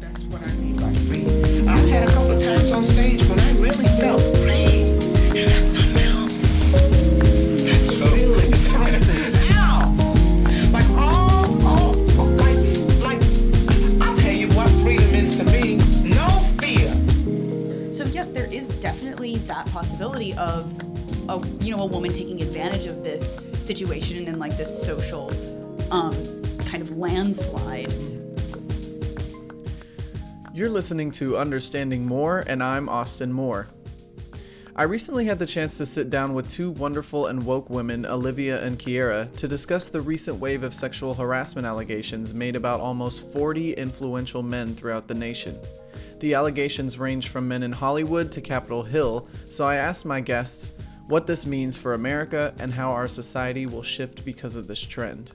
That's what I mean by free. I've had a couple times on stage when I really felt free. And that's something else. That's really something else. Like, oh, oh. So yes, there is definitely that possibility of a you know a woman taking advantage of this situation and like this social um, kind of landslide. You're listening to Understanding More, and I'm Austin Moore. I recently had the chance to sit down with two wonderful and woke women, Olivia and Keira, to discuss the recent wave of sexual harassment allegations made about almost 40 influential men throughout the nation. The allegations range from men in Hollywood to Capitol Hill, so I asked my guests what this means for America and how our society will shift because of this trend.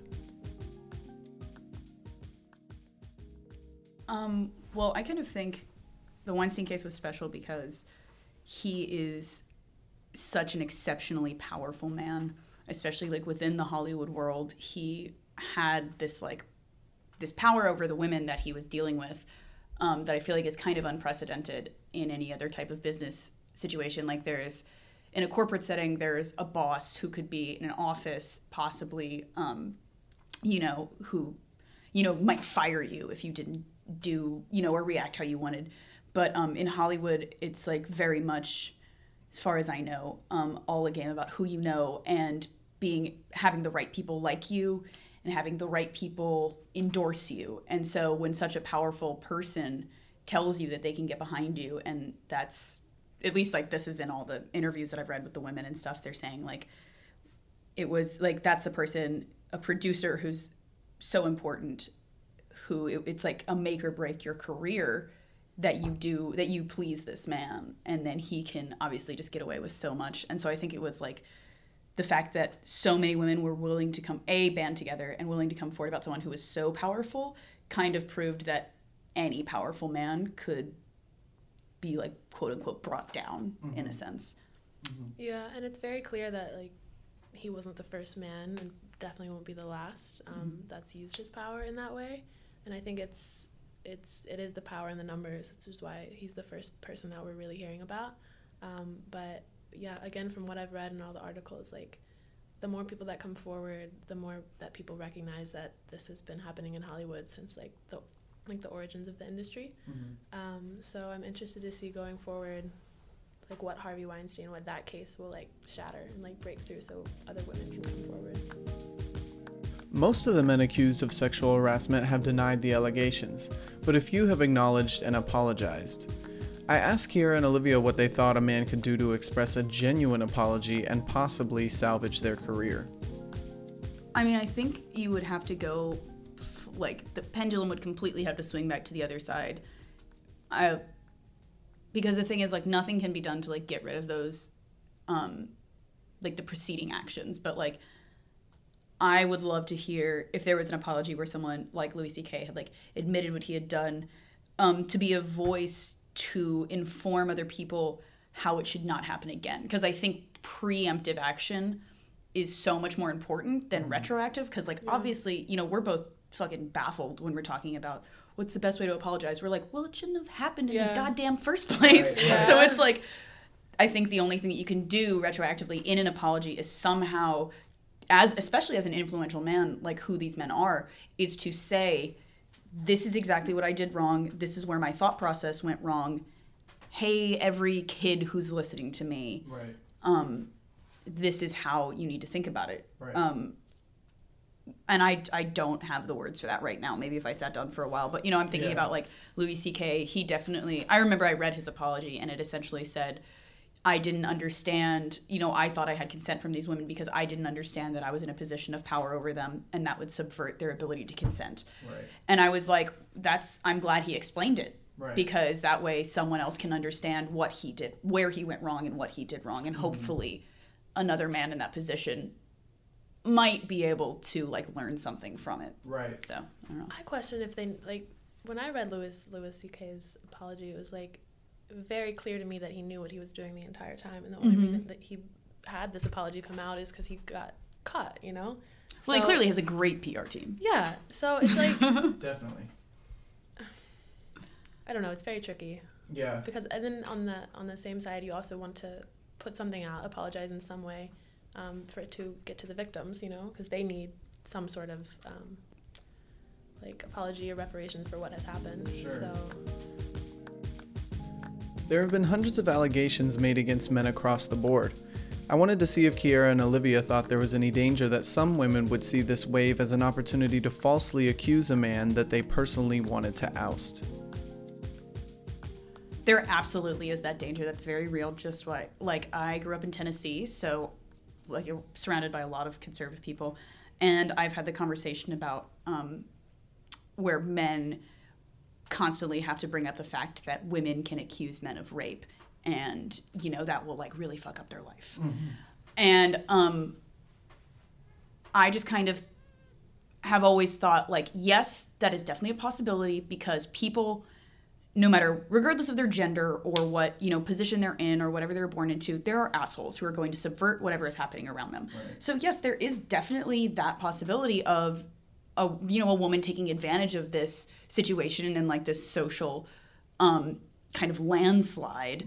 Um, well, I kind of think the Weinstein case was special because he is such an exceptionally powerful man, especially like within the Hollywood world. He had this like this power over the women that he was dealing with um, that I feel like is kind of unprecedented in any other type of business situation. Like there's in a corporate setting, there's a boss who could be in an office, possibly, um, you know, who, you know, might fire you if you didn't do, you know, or react how you wanted. But um, in Hollywood, it's like very much, as far as I know, um, all a game about who you know and being having the right people like you and having the right people endorse you. And so when such a powerful person tells you that they can get behind you, and that's at least like this is in all the interviews that I've read with the women and stuff, they're saying like it was like that's the person, a producer who's so important, who it, it's like a make or break your career that you do that you please this man. And then he can obviously just get away with so much. And so i think it was like the fact that so many women were willing to come a band together and willing to come forward about someone who was so powerful kind of proved that any powerful man could be like quote unquote brought down mm-hmm. in a sense. Yeah and it's very clear that like he wasn't the first man and definitely won't be the last. Um, mm-hmm. that's used his power in that way and i think it's it's it is the power in the numbers which is why he's the first person that we're really hearing about. Um, but yeah again from what i've read in all the articles like the more people that come forward the more that people recognize that this has been happening in hollywood since like the like the origins of the industry. Mm-hmm. um, so i'm interested to see going forward like what harvey weinstein what that case will like shatter and like break through so other women can come forward most of the men accused of sexual harassment have denied the allegations, but a few have acknowledged and apologized. I asked Keira and Olivia what they thought a man could do to express a genuine apology and possibly salvage their career. I mean, I think you would have to go, like, the pendulum would completely have to swing back to the other side. I, because the thing is, like, nothing can be done to, like, get rid of those, um, like, the preceding actions, but, like, I would love to hear if there was an apology where someone like Louis C.K. had like admitted what he had done, um, to be a voice to inform other people how it should not happen again. Because I think preemptive action is so much more important than mm-hmm. retroactive. Because like yeah. obviously, you know, we're both fucking baffled when we're talking about what's the best way to apologize. We're like, well, it shouldn't have happened in yeah. the goddamn first place. Right. Yeah. So it's like. I think the only thing that you can do retroactively in an apology is somehow as especially as an influential man like who these men are is to say this is exactly what I did wrong. This is where my thought process went wrong. Hey, every kid who's listening to me, right. um, this is how you need to think about it. Right. Um, and I, I don't have the words for that right now. Maybe if I sat down for a while, but you know, I'm thinking yeah. about like Louis C.K. He definitely. I remember I read his apology, and it essentially said, I didn't understand, you know, I thought I had consent from these women because I didn't understand that I was in a position of power over them and that would subvert their ability to consent. Right. And I was like, that's, I'm glad he explained it. Right. Because that way someone else can understand what he did, where he went wrong and what he did wrong. And mm-hmm. hopefully another man in that position might be able to like learn something from it. Right. So I don't know. I question if they like when I read Louis Louis C.K.'s apology, it was like very clear to me that he knew what he was doing the entire time, and the only mm-hmm. reason that he had this apology come out is because he got caught. You know. Well, so, he clearly has a great PR team. Yeah, so it's like definitely. I don't know. It's very tricky Yeah. because and then on the on the same side, you also want to put something out, apologize in some way, um, for it to get to the victims. You know, because they need some sort of um, like apology or reparations for what has happened. Sure. So There have been hundreds of allegations made against men across the board. I wanted to see if Keira and Olivia thought there was any danger that some women would see this wave as an opportunity to falsely accuse a man that they personally wanted to oust. there absolutely is that danger that's very real just what like i grew up in tennessee so like surrounded by a lot of conservative people and i've had the conversation about um, where men constantly have to bring up the fact that women can accuse men of rape and you know that will like really fuck up their life. And um, i just kind of have always thought like yes that is definitely a possibility because people no matter regardless of their gender or what you know position they're in or whatever they were born into there are assholes who are going to subvert whatever is happening around them. So yes there is definitely that possibility of a you know a woman taking advantage of this situation and like this social um kind of landslide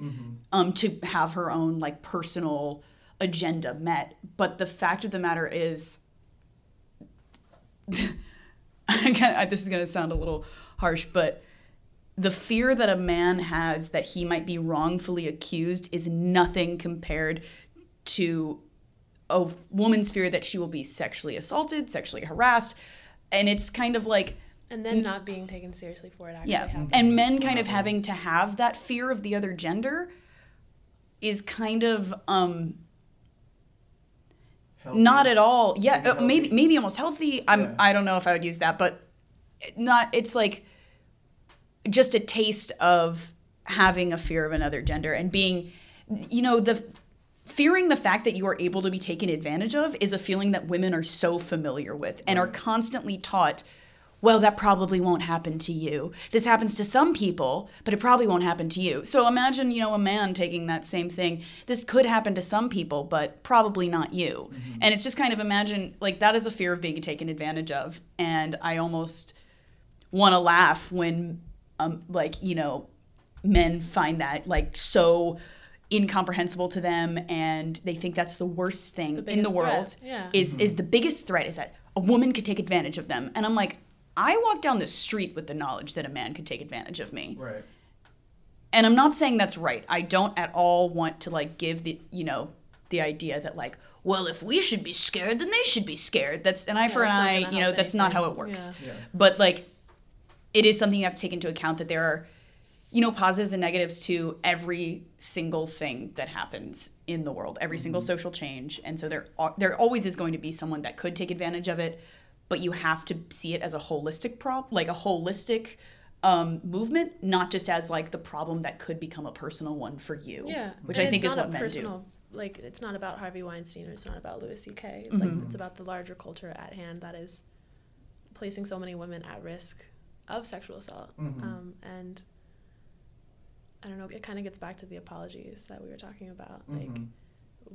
um to have her own like personal agenda met but the fact of the matter is I kinda, this is going to sound a little harsh, but the fear that a man has that he might be wrongfully accused is nothing compared to a woman's fear that she will be sexually assaulted, sexually harassed. And it's kind of like, and then not being taken seriously for it actually yeah. happening. And men kind of having to have that fear of the other gender is kind of um not at all yeah Maybe uh, maybe maybe almost healthy i'm Yeah. i don't know if i would use that but not it's like just a taste of having a fear of another gender and being you know the fearing the fact that you are able to be taken advantage of is a feeling that women are so familiar with and are constantly taught well that probably won't happen to you. This happens to some people but it probably won't happen to you. So imagine you know a man taking that same thing. This could happen to some people but probably not you. And it's just kind of imagine like that is a fear of being taken advantage of. And i almost want to laugh when um like you know men find that like so incomprehensible to them and they think that's the worst thing in the world yeah. is is mm-hmm. the biggest threat is that a woman could take advantage of them and i'm like i walk down the street with the knowledge that a man could take advantage of me Right. and i'm not saying that's right i don't at all want to like give the you know the idea that like well if we should be scared then they should be scared that's an eye for an eye you know help that's not how it works Yeah. Yeah. but like it is something you have to take into account that there are you know positives and negatives to every single thing that happens in the world every single social change and so there are, there always is going to be someone that could take advantage of it but you have to see it as a holistic prop like a holistic um, movement not just as like the problem that could become a personal one for you Yeah, which and i think is what a men personal, Like it's not about Harvey Weinstein or it's not about Louis C.K. It's Mm-hmm. like it's about the larger culture at hand that is placing so many women at risk of sexual assault. Mhm. Um, and I don't know. It kind of gets back to the apologies that we were talking about. Like Mhm.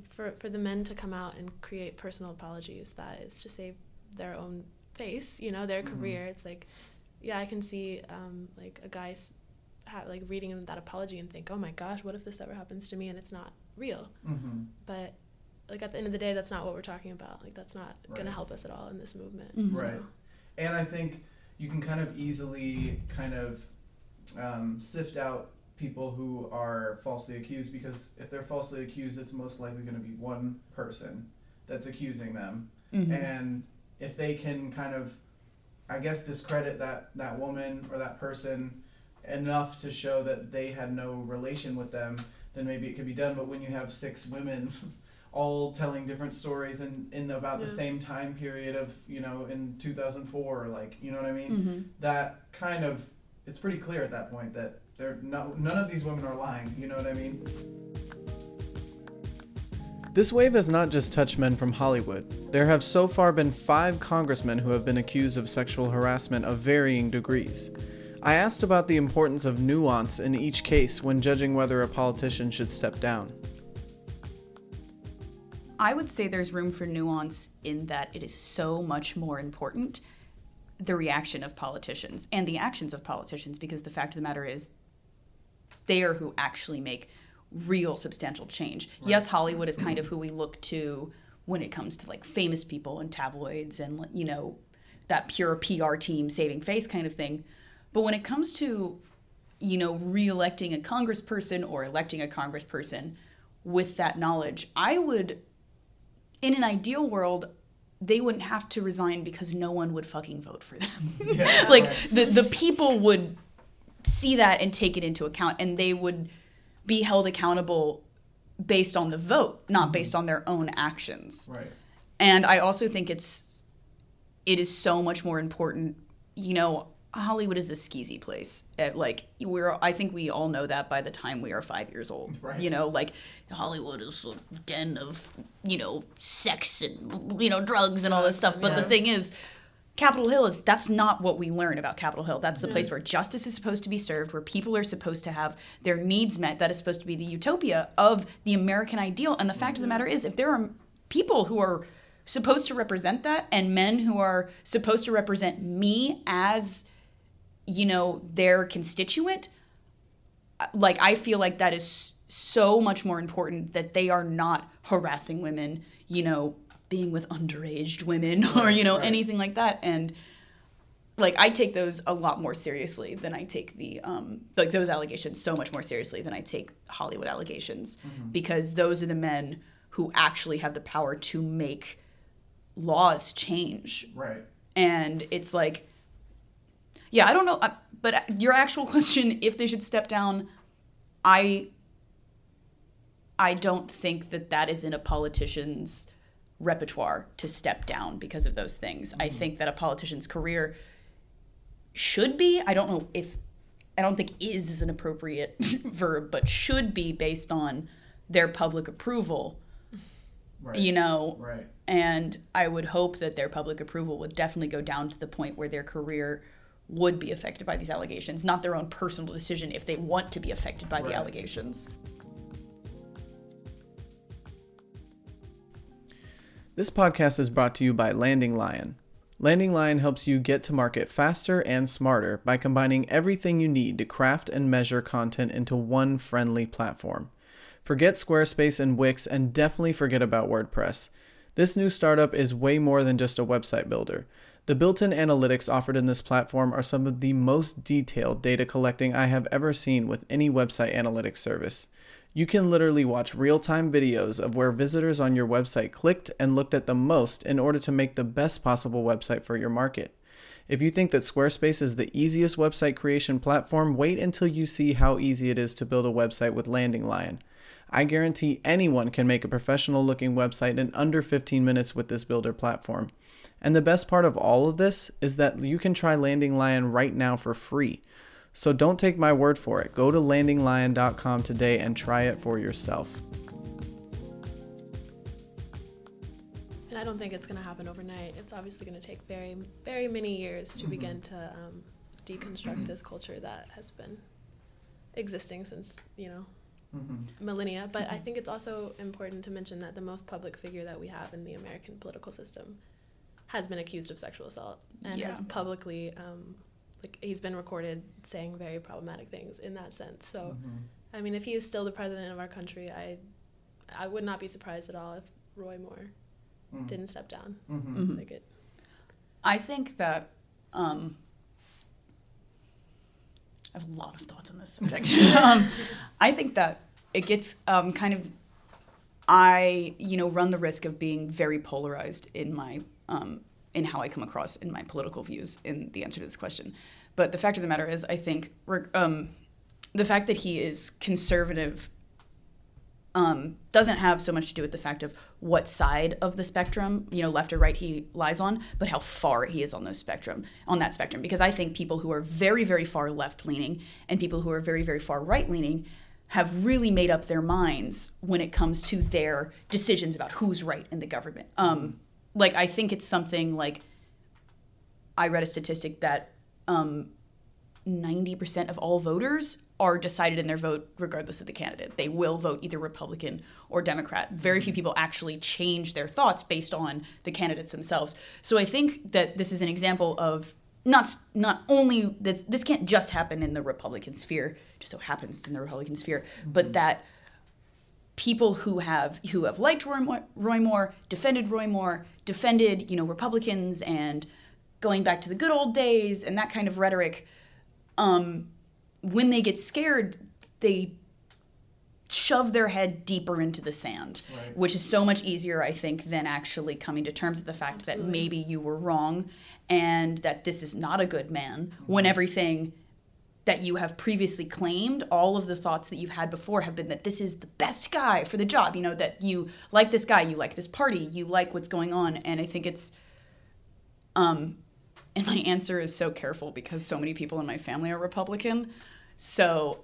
for for the men to come out and create personal apologies, that is to save their own face. You know, their Mhm. career. It's like, yeah, I can see um, like a guy ha- like reading that apology and think, oh my gosh, what if this ever happens to me and it's not real? Mhm. But like at the end of the day, that's not what we're talking about. Like that's not Right. gonna help us at all in this movement. Mhm. So, Right. And I think you can kind of easily kind of um, sift out people who are falsely accused because if they're falsely accused, it's most likely going to be one person that's accusing them. Mhm. And if they can kind of, I guess, discredit that, that woman or that person enough to show that they had no relation with them, then maybe it could be done. But when you have six women all telling different stories in, in about the same time period of, you know, in 2004, like, you know what I mean? Mhm. That kind of, it's pretty clear at that point that they're no, none of these women are lying, you know what I mean? This wave has not just touched men from Hollywood. There have so far been five congressmen who have been accused of sexual harassment of varying degrees. I asked about the importance of nuance in each case when judging whether a politician should step down. I would say there's room for nuance in that it is so much more important the reaction of politicians and the actions of politicians because the fact of the matter is they are who actually make real substantial change. Yes, Hollywood is kind of who we look to when it comes to like famous people and tabloids and you know that pure PR team saving face kind of thing. But when it comes to you know re-electing a congressperson or electing a congressperson with that knowledge, I would in an ideal world they wouldn't have to resign because no one would fucking vote for them. like the the people would see that and take it into account and they would be held accountable based on the vote, not based on their own actions. Right. And I also think it's it is so much more important. You know, Hollywood is a skeezy place. Uh, like we're, I think we all know that by the time we are five years old. Right. You know, like Hollywood is a den of you know sex and you know drugs and all this stuff. But the thing is. Capitol Hill is that's not what we learn about Capitol Hill. That's the mm-hmm. place where justice is supposed to be served, where people are supposed to have their needs met. That is supposed to be the utopia of the American ideal. And the fact of the mm-hmm. matter is, if there are people who are supposed to represent that and men who are supposed to represent me as you know their constituent uh, like i feel like that is so much more important that they are not harassing women you know being with underaged women or you know right. anything like that and like i take those a lot more seriously than i take the um like those allegations so much more seriously than i take hollywood allegations because those are the men who actually have the power to make laws change Right. and it's like yeah i don't know uh, but your actual question if they should step down i i don't think that that is in a politician's repertoire to step down because of those things i mm-hmm. think that a politician's career should be i don't know if i don't think is is an appropriate verb but should be based on their public approval Right. you know Right. and I would hope that their public approval would definitely go down to the point where their career would be affected by these allegations, not their own personal decision if they want to be affected by Right. the allegations. This podcast is brought to you by Landing Lion. Landing Lion helps you get to market faster and smarter by combining everything you need to craft and measure content into one friendly platform. Forget Squarespace and Wix and definitely forget about WordPress. This new startup is way more than just a website builder. The built in analytics offered in this platform are some of the most detailed data collecting I have ever seen with any website analytics service. You can literally watch real time videos of where visitors on your website clicked and looked at the most in order to make the best possible website for your market. If you think that Squarespace is the easiest website creation platform, wait until you see how easy it is to build a website with Landing Lion. I guarantee anyone can make a professional looking website in under 15 minutes with this builder platform. And the best part of all of this is that you can try Landing Lion right now for free. So don't take my word for it. Go to landinglion.com today and try it for yourself. And I don't think it's going to happen overnight. It's obviously going to take very, very many years to begin to um, deconstruct this culture that has been existing since, you know, millennia. But I think it's also important to mention that the most public figure that we have in the American political system has been accused of sexual assault and has publicly, um, like, he's been recorded saying very problematic things in that sense. So, I mean, if he is still the president of our country, I, I would not be surprised at all if Roy Moore didn't step down. Mhm. Like it. I think that um, I have a lot of thoughts on this subject. um, I think that it gets um, kind of I you know run the risk of being very polarized in my um, in how I come across in my political views in the answer to this question. But the fact of the matter is, I think um, the fact that he is conservative um, doesn't have so much to do with the fact of what side of the spectrum, you know, left or right he lies on, but how far he is on those spectrum, on that spectrum. Because I think people who are very, very far left leaning and people who are very, very far right leaning have really made up their minds when it comes to their decisions about who's right in the government. Um, like I think it's something like I read a statistic that um, 90% of all voters are decided in their vote regardless of the candidate. They will vote either Republican or Democrat. Very few people actually change their thoughts based on the candidates themselves. So I think that this is an example of not not only this this can't just happen in the Republican sphere, just so happens in the Republican sphere, but that people who have who have liked Roy Moore, Roy Moore, defended Roy Moore, defended you know Republicans and going back to the good old days and that kind of rhetoric, um, when they get scared, they shove their head deeper into the sand, Right. which is so much easier, I think, than actually coming to terms with the fact that maybe you were wrong and that this is not a good man when everything that you have previously claimed, all of the thoughts that you've had before have been that this is the best guy for the job, you know, that you like this guy, you like this party, you like what's going on. And I think it's, um, and my answer is so careful because so many people in my family are Republican. So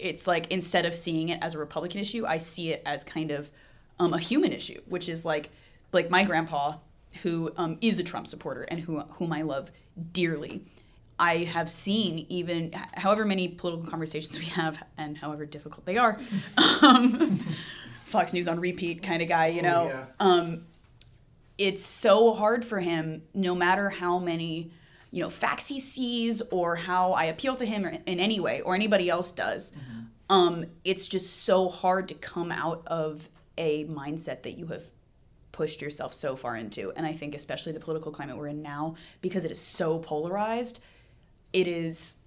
it's like instead of seeing it as a Republican issue, I see it as kind of um, a human issue, which is like like my grandpa, who um, is a Trump supporter and who whom I love dearly. I have seen even however many political conversations we have and however difficult they are, um, Fox News on repeat kind of guy, you know. yeah. Um, it's so hard for him, no matter how many, you know, facts he sees or how I appeal to him in any way or anybody else does. Um, it's just so hard to come out of a mindset that you have pushed yourself so far into. And I think especially the political climate we're in now, because it is so polarized, it is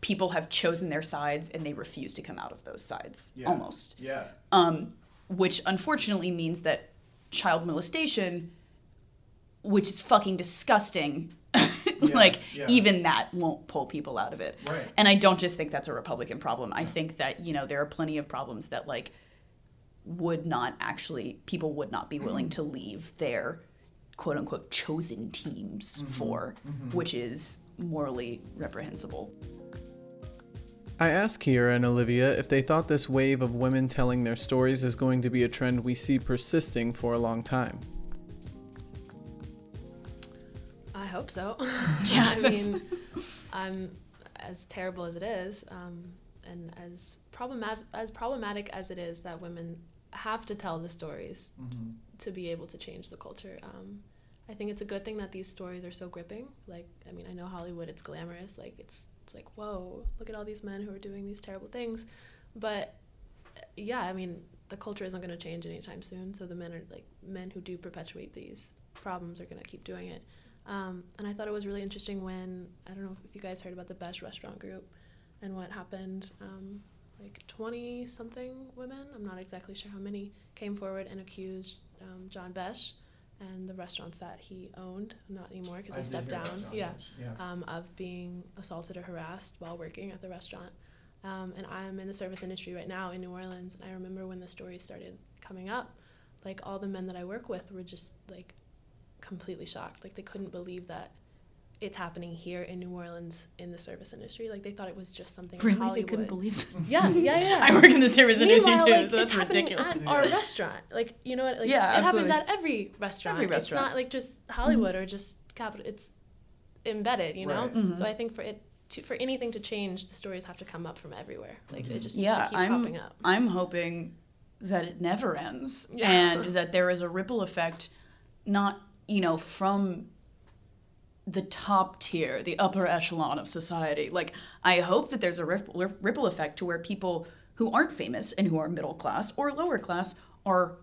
people have chosen their sides and they refuse to come out of those sides almost Yeah. um, which unfortunately means that child molestation, which is fucking disgusting, like yeah. even that won't pull people out of it. Right. And I don't just think that's a Republican problem. I think that you know there are plenty of problems that like would not actually people would not be willing to leave their quote unquote chosen teams for, which is morally reprehensible. I ask Keira and Olivia if they thought this wave of women telling their stories is going to be a trend we see persisting for a long time. I hope so. Yeah, I mean, I'm as terrible as it is, um, and as problematic as problematic as it is that women have to tell the stories to be able to change the culture. Um, I think it's a good thing that these stories are so gripping. Like, I mean, I know Hollywood, it's glamorous. Like, it's it's like, whoa, look at all these men who are doing these terrible things. But yeah, I mean, the culture isn't going to change anytime soon. So the men are like men who do perpetuate these problems are going to keep doing it. Um, and I thought it was really interesting when I don't know if you guys heard about the Besh Restaurant Group and what happened. Um, like 20 something women, I'm not exactly sure how many, came forward and accused um, John Besh and the restaurants that he owned, not anymore because they stepped down, yeah, um, of being assaulted or harassed while working at the restaurant. Um, and I'm in the service industry right now in New Orleans, and I remember when the stories started coming up, like all the men that I work with were just like completely shocked. Like they couldn't believe that it's happening here in New Orleans in the service industry. Like they thought it was just something in Really, Hollywood. they couldn't believe. That. Yeah, yeah, yeah. I work in the service industry Meanwhile, too, like, so that's it's happening ridiculous. At our restaurant, like you know what? Like, Yeah, it absolutely. happens at every restaurant. Every restaurant. It's not like just Hollywood or just capital. It's embedded, you know. Right. Mm-hmm. So I think for it to for anything to change, the stories have to come up from everywhere. Like they just yeah, keep I'm, popping up. I'm hoping that it never ends Yeah. and that there is a ripple effect, not, you know, from the top tier, the upper echelon of society. Like, I hope that there's a ripple, ripple effect to where people who aren't famous and who are middle class or lower class are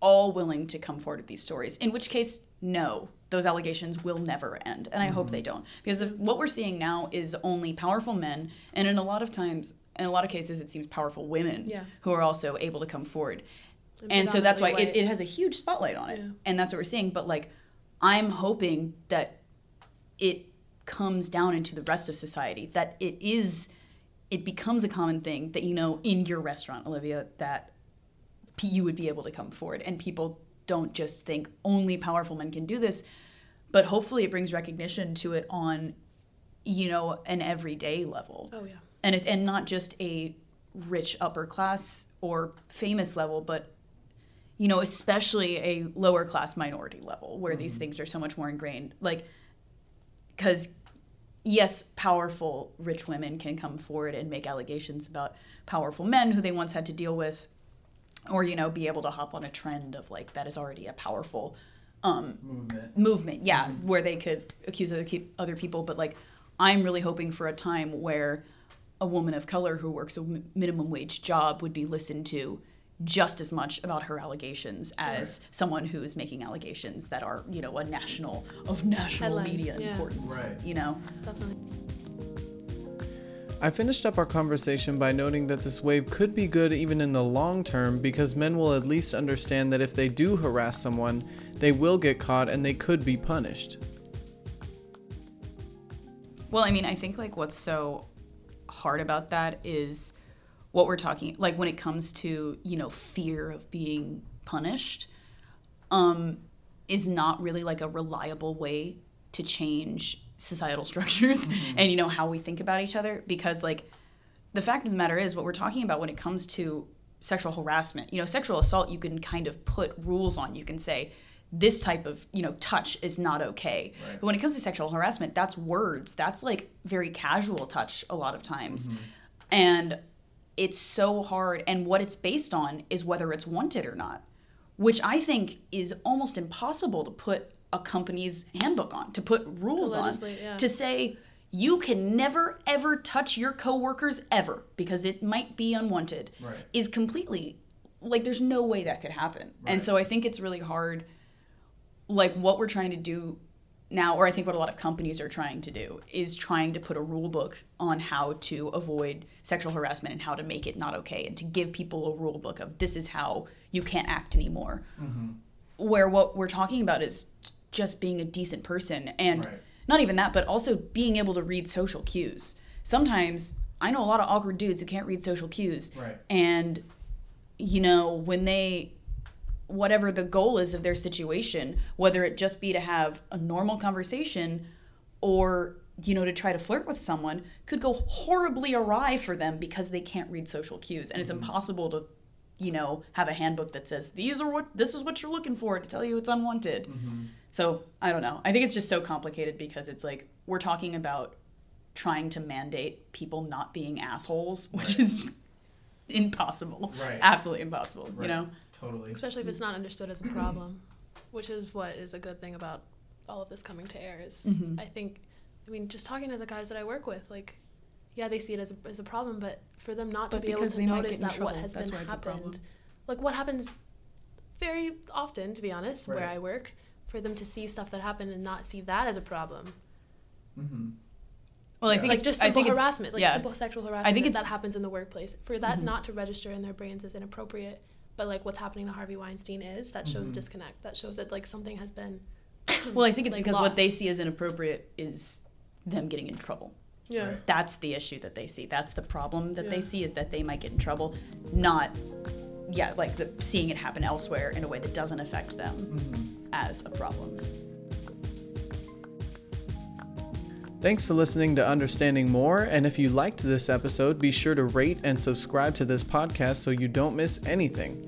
all willing to come forward with these stories. In which case, no, those allegations will never end. And I hope they don't. Because if, what we're seeing now is only powerful men, and in a lot of times, in a lot of cases, it seems powerful women Yeah. who are also able to come forward. And, so that's why it, it has a huge spotlight on it. Yeah. And that's what we're seeing. But like, I'm hoping that it comes down into the rest of society, that it is, it becomes a common thing that, you know, in your restaurant, Olivia, that you would be able to come forward. And people don't just think only powerful men can do this but hopefully it brings recognition to it on you know an everyday level. Oh yeah. and it's and not just a rich upper class or famous level but you know especially a lower class minority level where these mm-hmm. things are so much more ingrained. Like because yes powerful rich women can come forward and make allegations about powerful men who they once had to deal with or you know be able to hop on a trend of like that is already a powerful um, Movement. movement yeah where they could accuse other, keep other people but like i'm really hoping for a time where a woman of color who works a minimum wage job would be listened to just as much about her allegations as someone who is making allegations that are you know a national of national Headline, media yeah. importance Right. you know Definitely. I finished up our conversation by noting that this wave could be good even in the long term because men will at least understand that if they do harass someone, they will get caught and they could be punished. Well, I mean, I think like what's so hard about that is what we're talking like when it comes to, you know, fear of being punished um is not really like a reliable way to change societal structures and you know how we think about each other because like the fact of the matter is what we're talking about when it comes to sexual harassment you know sexual assault you can kind of put rules on. You can say this type of you know touch is not okay. Right. but when it comes to sexual harassment that's words. That's like very casual touch a lot of times. And it's so hard and what it's based on is whether it's wanted or not which i think is almost impossible to put a company's handbook on to put rules on yeah. to say you can never ever touch your coworkers ever because it might be unwanted Right. is completely like there's no way that could happen and so i think it's really hard like what we're trying to do now or i think what a lot of companies are trying to do is trying to put a rule book on how to avoid sexual harassment and how to make it not okay and to give people a rule book of this is how you can't act anymore mm-hmm. where what we're talking about is just being a decent person and Right. not even that but also being able to read social cues sometimes i know a lot of awkward dudes who can't read social cues Right. and you know when they whatever the goal is of their situation whether it just be to have a normal conversation or you know to try to flirt with someone could go horribly awry for them because they can't read social cues. And it's mm-hmm. impossible to you know have a handbook that says these are what this is what you're looking for to tell you it's unwanted. Mm-hmm. So i don't know. I think it's just so complicated because it's like we're talking about trying to mandate people not being assholes which Right. is impossible. Right. absolutely impossible you know Totally. Especially if it's not understood as a problem, which is what is a good thing about all of this coming to air. Is Mhm. I think, I mean, just talking to the guys that I work with, like, yeah, they see it as a, as a problem, but for them not to be able to notice that what trouble, has that's been why it's a problem. happened, like what happens very often, to be honest, where I work, for them to see stuff that happened and not see that as a problem. Mm-hmm. well i Yeah. think like it's, just I simple think it's- harassment, like yeah. simple sexual harassment I think that, that happens in the workplace. For that Mhm. not to register in their brains as inappropriate, but like what's happening to Harvey Weinstein is that shows Mhm. disconnect. That shows that like something has been. well i think it's like, because what they see as inappropriate is them getting in trouble Yeah. Right. that's the issue that they see that's the problem that Yeah. they see is that they might get in trouble not yeah like the, seeing it happen elsewhere in a way that doesn't affect them Mm-hmm. as a problem Thanks for listening to Understanding More, and if you liked this episode, be sure to rate and subscribe to this podcast so you don't miss anything.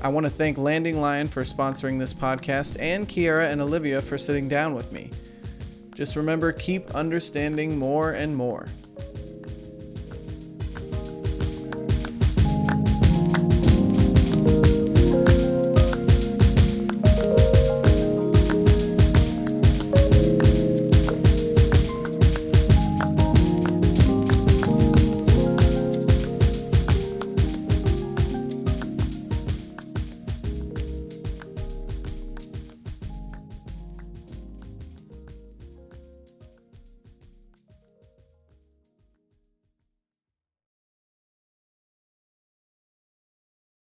I want to thank Landing Lion for sponsoring this podcast and Keira and Olivia for sitting down with me. Just remember, keep understanding more and more.